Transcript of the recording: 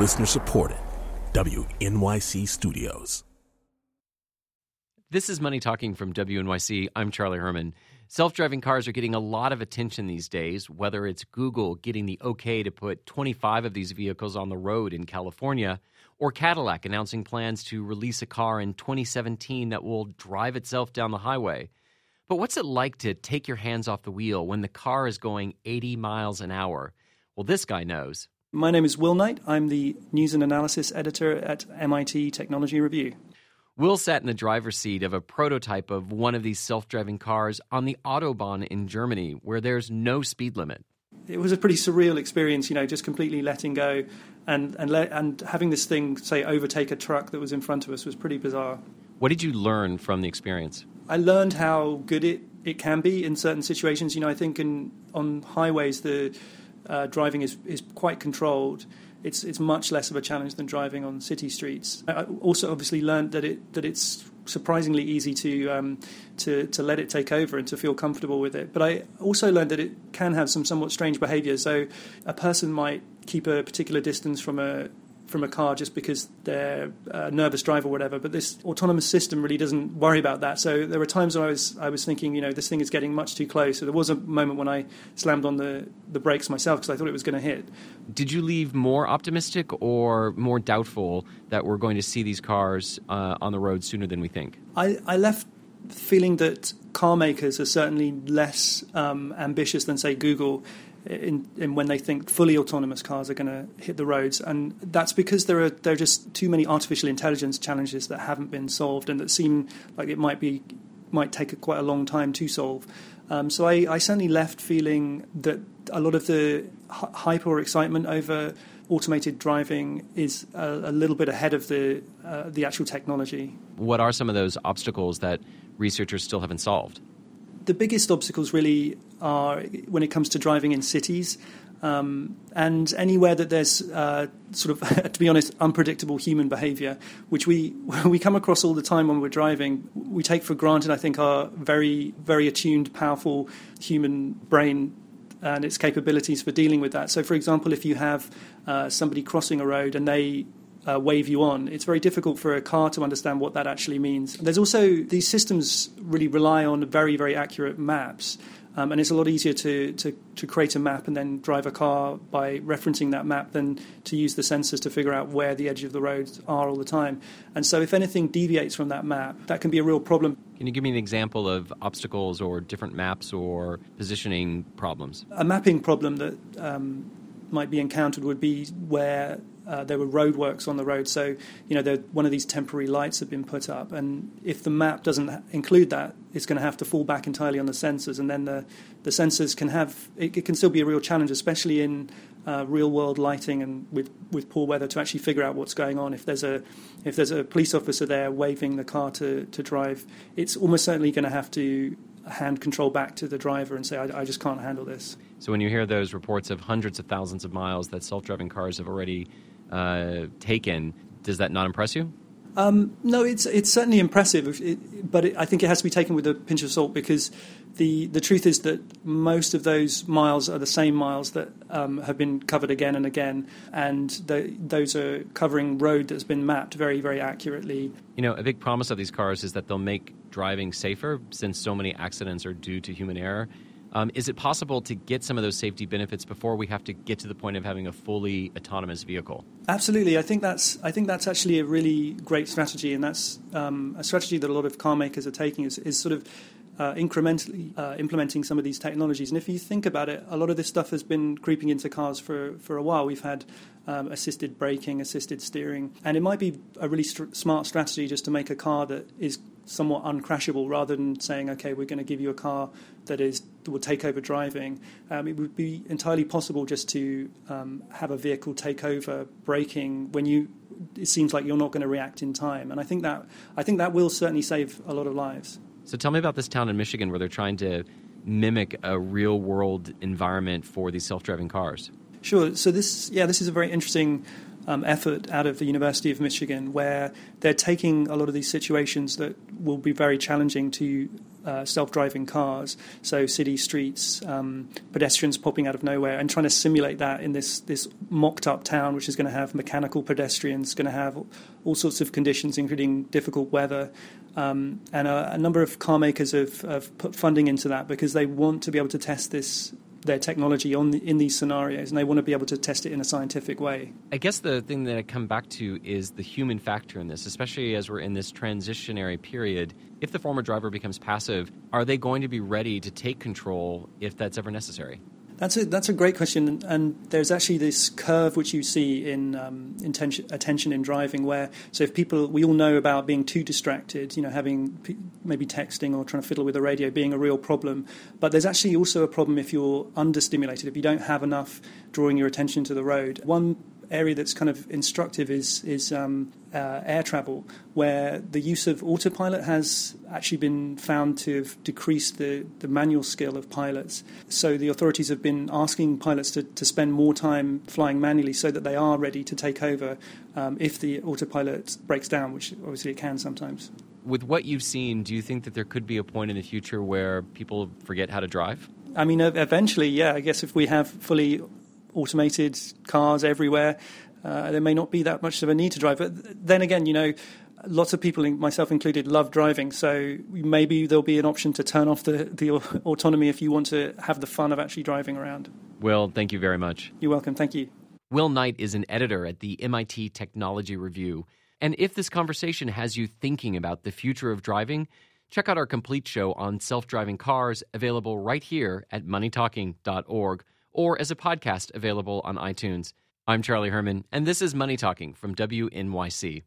Listener supported. WNYC Studios. This is Money Talking from WNYC. I'm Charlie Herman. Self driving cars are getting a lot of attention these days, whether it's Google getting the okay to put 25 of these vehicles on the road in California, or Cadillac announcing plans to release a car in 2017 that will drive itself down the highway. But what's it like to take your hands off the wheel when the car is going 80 miles an hour? Well, this guy knows. My name is Will Knight. I'm the news and analysis editor at MIT Technology Review. Will sat in the driver's seat of a prototype of one of these self driving cars on the Autobahn in Germany, where there's no speed limit. It was a pretty surreal experience, you know, just completely letting go and, and, let, and having this thing, say, overtake a truck that was in front of us was pretty bizarre. What did you learn from the experience? I learned how good it, it can be in certain situations. You know, I think in, on highways, the uh, driving is, is quite controlled it's it's much less of a challenge than driving on city streets. I also obviously learned that it that it's surprisingly easy to um, to to let it take over and to feel comfortable with it. But I also learned that it can have some somewhat strange behaviour. So a person might keep a particular distance from a from a car just because they're a nervous driver or whatever. But this autonomous system really doesn't worry about that. So there were times when I was I was thinking, you know, this thing is getting much too close. So there was a moment when I slammed on the the brakes myself because I thought it was going to hit. Did you leave more optimistic or more doubtful that we're going to see these cars uh, on the road sooner than we think? I, I left feeling that car makers are certainly less um, ambitious than say Google in, in, when they think fully autonomous cars are going to hit the roads, and that's because there are there are just too many artificial intelligence challenges that haven't been solved and that seem like it might be might take a, quite a long time to solve. Um, so I, I, certainly left feeling that a lot of the hype or excitement over automated driving is a, a little bit ahead of the uh, the actual technology. What are some of those obstacles that researchers still haven't solved? The biggest obstacles really are when it comes to driving in cities. Um, and anywhere that there's uh, sort of, to be honest, unpredictable human behaviour, which we we come across all the time when we're driving, we take for granted. I think our very very attuned, powerful human brain and its capabilities for dealing with that. So, for example, if you have uh, somebody crossing a road and they uh, wave you on, it's very difficult for a car to understand what that actually means. There's also these systems really rely on very, very accurate maps. Um, and it's a lot easier to, to, to, create a map and then drive a car by referencing that map than to use the sensors to figure out where the edge of the roads are all the time. And so, if anything deviates from that map, that can be a real problem. Can you give me an example of obstacles or different maps or positioning problems? A mapping problem that um, might be encountered would be where uh, there were roadworks on the road. So, you know, one of these temporary lights have been put up, and if the map doesn't include that, it's going to have to fall back entirely on the sensors, and then the, the sensors can have it, it can still be a real challenge, especially in uh, real world lighting and with, with poor weather to actually figure out what's going on. If there's a if there's a police officer there waving the car to, to drive, it's almost certainly going to have to hand control back to the driver and say, I, I, just can't handle this. So when you hear those reports of hundreds of thousands of miles that self-driving cars have already uh, taken. Does that not impress you? Um, no, it's it's certainly impressive, it, but it, I think it has to be taken with a pinch of salt because the the truth is that most of those miles are the same miles that um, have been covered again and again, and the, those are covering road that's been mapped very very accurately. You know, a big promise of these cars is that they'll make driving safer, since so many accidents are due to human error. Um, is it possible to get some of those safety benefits before we have to get to the point of having a fully autonomous vehicle? Absolutely, I think that's I think that's actually a really great strategy, and that's um, a strategy that a lot of car makers are taking is, is sort of uh, incrementally uh, implementing some of these technologies. And if you think about it, a lot of this stuff has been creeping into cars for, for a while. We've had um, assisted braking, assisted steering, and it might be a really st- smart strategy just to make a car that is somewhat uncrashable rather than saying, okay, we're going to give you a car that is that will take over driving. Um, it would be entirely possible just to um, have a vehicle take over braking when you it seems like you're not going to react in time. And I think that I think that will certainly save a lot of lives. So tell me about this town in Michigan where they're trying to mimic a real world environment for these self driving cars. Sure. So this yeah, this is a very interesting um, effort out of the University of Michigan, where they're taking a lot of these situations that will be very challenging to uh, self-driving cars, so city streets, um, pedestrians popping out of nowhere, and trying to simulate that in this this mocked-up town, which is going to have mechanical pedestrians, going to have all sorts of conditions, including difficult weather. Um, and a, a, number of car makers have, have put funding into that because they want to be able to test this their technology on the, in these scenarios, and they want to be able to test it in a scientific way. I guess the thing that I come back to is the human factor in this, especially as we're in this transitionary period. If the former driver becomes passive, are they going to be ready to take control if that's ever necessary? That's a that's a great question, and there's actually this curve which you see in um, intention, attention in driving, where so if people we all know about being too distracted, you know, having maybe texting or trying to fiddle with the radio being a real problem, but there's actually also a problem if you're understimulated, if you don't have enough drawing your attention to the road. One area that's kind of instructive is is um, uh, air travel, where the use of autopilot has actually been found to have decreased the, the manual skill of pilots. So the authorities have been asking pilots to, to spend more time flying manually so that they are ready to take over um, if the autopilot breaks down, which obviously it can sometimes. With what you've seen, do you think that there could be a point in the future where people forget how to drive? I mean, eventually, yeah. I guess if we have fully automated cars everywhere, uh, there may not be that much of a need to drive. But then again, you know, lots of people, myself included, love driving. So maybe there'll be an option to turn off the, the autonomy if you want to have the fun of actually driving around. Will, thank you very much. You're welcome. Thank you. Will Knight is an editor at the MIT Technology Review. And if this conversation has you thinking about the future of driving, check out our complete show on self driving cars, available right here at moneytalking.org or as a podcast available on iTunes. I'm Charlie Herman, and this is Money Talking from WNYC.